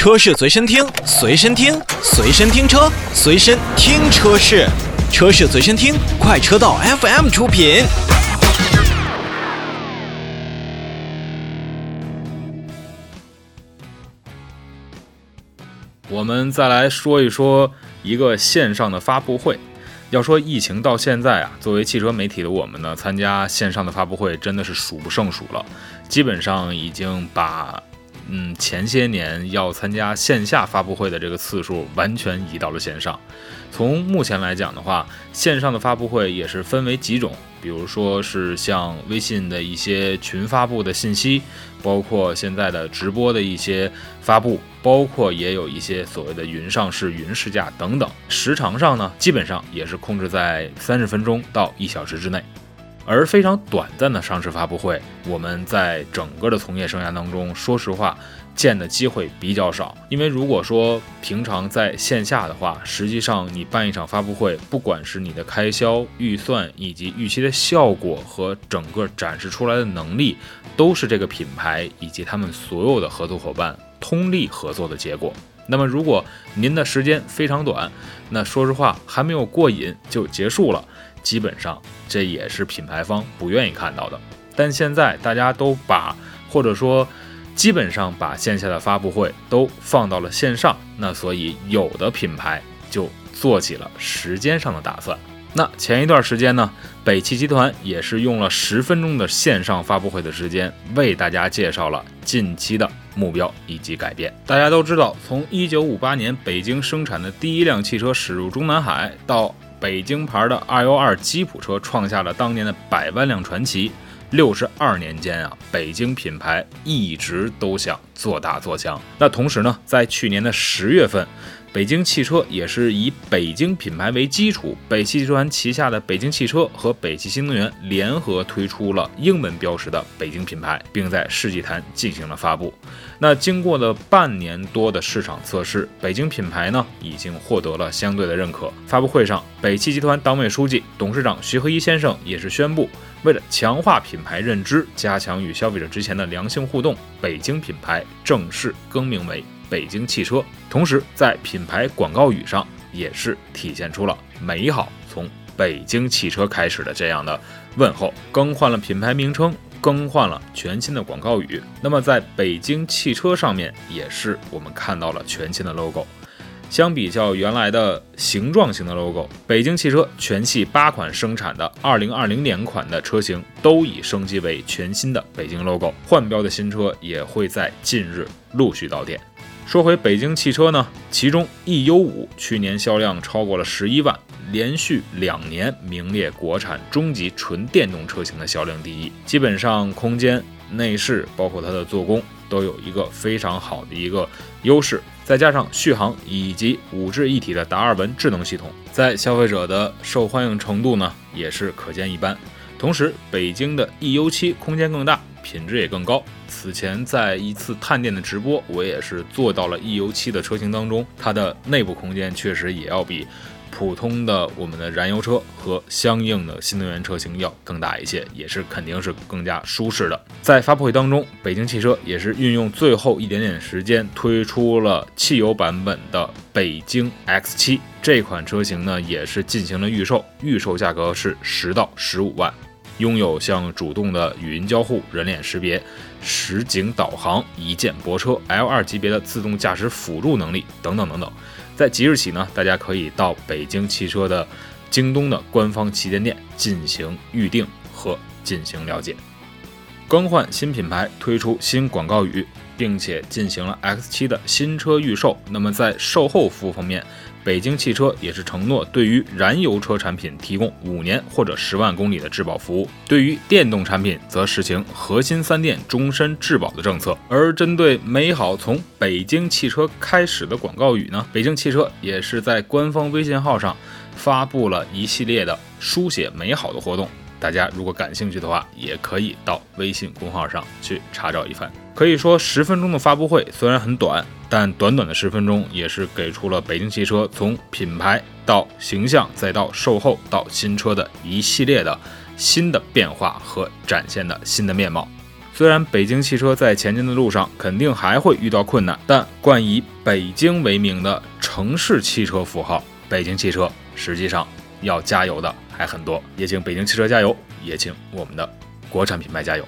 车市随身听，随身听，随身听车，随身听车市，车市随身听，快车道 FM 出品。我们再来说一说一个线上的发布会。要说疫情到现在啊，作为汽车媒体的我们呢，参加线上的发布会真的是数不胜数了，基本上已经把嗯前些年要参加线下发布会的这个次数完全移到了线上。从目前来讲的话，线上的发布会也是分为几种，比如说是像微信的一些群发布的信息，包括现在的直播的一些发布，包括也有一些所谓的云上市、云试驾等等。时长上呢，基本上也是控制在三十分钟到一小时之内。而非常短暂的上市发布会，我们在整个的从业生涯当中，说实话。见的机会比较少，因为如果说平常在线下的话，实际上你办一场发布会，不管是你的开销预算以及预期的效果和整个展示出来的能力，都是这个品牌以及他们所有的合作伙伴通力合作的结果。那么如果您的时间非常短，那说实话还没有过瘾就结束了，基本上这也是品牌方不愿意看到的。但现在大家都把或者说。基本上把线下的发布会都放到了线上，那所以有的品牌就做起了时间上的打算。那前一段时间呢，北汽集团也是用了十分钟的线上发布会的时间，为大家介绍了近期的目标以及改变。大家都知道，从一九五八年北京生产的第一辆汽车驶入中南海，到北京牌的二幺二吉普车创下了当年的百万辆传奇。六十二年间啊，北京品牌一直都想做大做强。那同时呢，在去年的十月份。北京汽车也是以北京品牌为基础，北汽集团旗下的北京汽车和北汽新能源联合推出了英文标识的北京品牌，并在世纪坛进行了发布。那经过了半年多的市场测试，北京品牌呢已经获得了相对的认可。发布会上，北汽集团党委书记、董事长徐和一先生也是宣布，为了强化品牌认知，加强与消费者之前的良性互动，北京品牌正式更名为。北京汽车，同时在品牌广告语上也是体现出了美好从北京汽车开始的这样的问候，更换了品牌名称，更换了全新的广告语。那么在北京汽车上面，也是我们看到了全新的 logo。相比较原来的形状型的 logo，北京汽车全系八款生产的2020年款的车型都已升级为全新的北京 logo，换标的新车也会在近日陆续到店。说回北京汽车呢，其中 EU5 去年销量超过了十一万，连续两年名列国产中级纯电动车型的销量第一。基本上空间、内饰，包括它的做工，都有一个非常好的一个优势。再加上续航以及五智一体的达尔文智能系统，在消费者的受欢迎程度呢，也是可见一斑。同时，北京的 EU7 空间更大。品质也更高。此前在一次探店的直播，我也是做到了 E U 七的车型当中，它的内部空间确实也要比普通的我们的燃油车和相应的新能源车型要更大一些，也是肯定是更加舒适的。在发布会当中，北京汽车也是运用最后一点点时间推出了汽油版本的北京 X 七这款车型呢，也是进行了预售，预售价格是十到十五万。拥有像主动的语音交互、人脸识别、实景导航、一键泊车、L2 级别的自动驾驶辅助能力等等等等。在即日起呢，大家可以到北京汽车的京东的官方旗舰店进行预定和进行了解。更换新品牌，推出新广告语，并且进行了 X7 的新车预售。那么在售后服务方面，北京汽车也是承诺，对于燃油车产品提供五年或者十万公里的质保服务；对于电动产品，则实行核心三电终身质保的政策。而针对“美好从北京汽车开始”的广告语呢，北京汽车也是在官方微信号上发布了一系列的书写美好的活动。大家如果感兴趣的话也可以到微信公号上去查找一番。可以说十分钟的发布会虽然很短但短短的十分钟也是给出了北京汽车从品牌到形象再到售后到新车的一系列的新的变化和展现的新的面貌。虽然北京汽车在前进的路上肯定还会遇到困难但冠以北京为名的城市汽车符号北京汽车实际上要加油的。还很多也请北京汽车加油也请我们的国产品牌加油。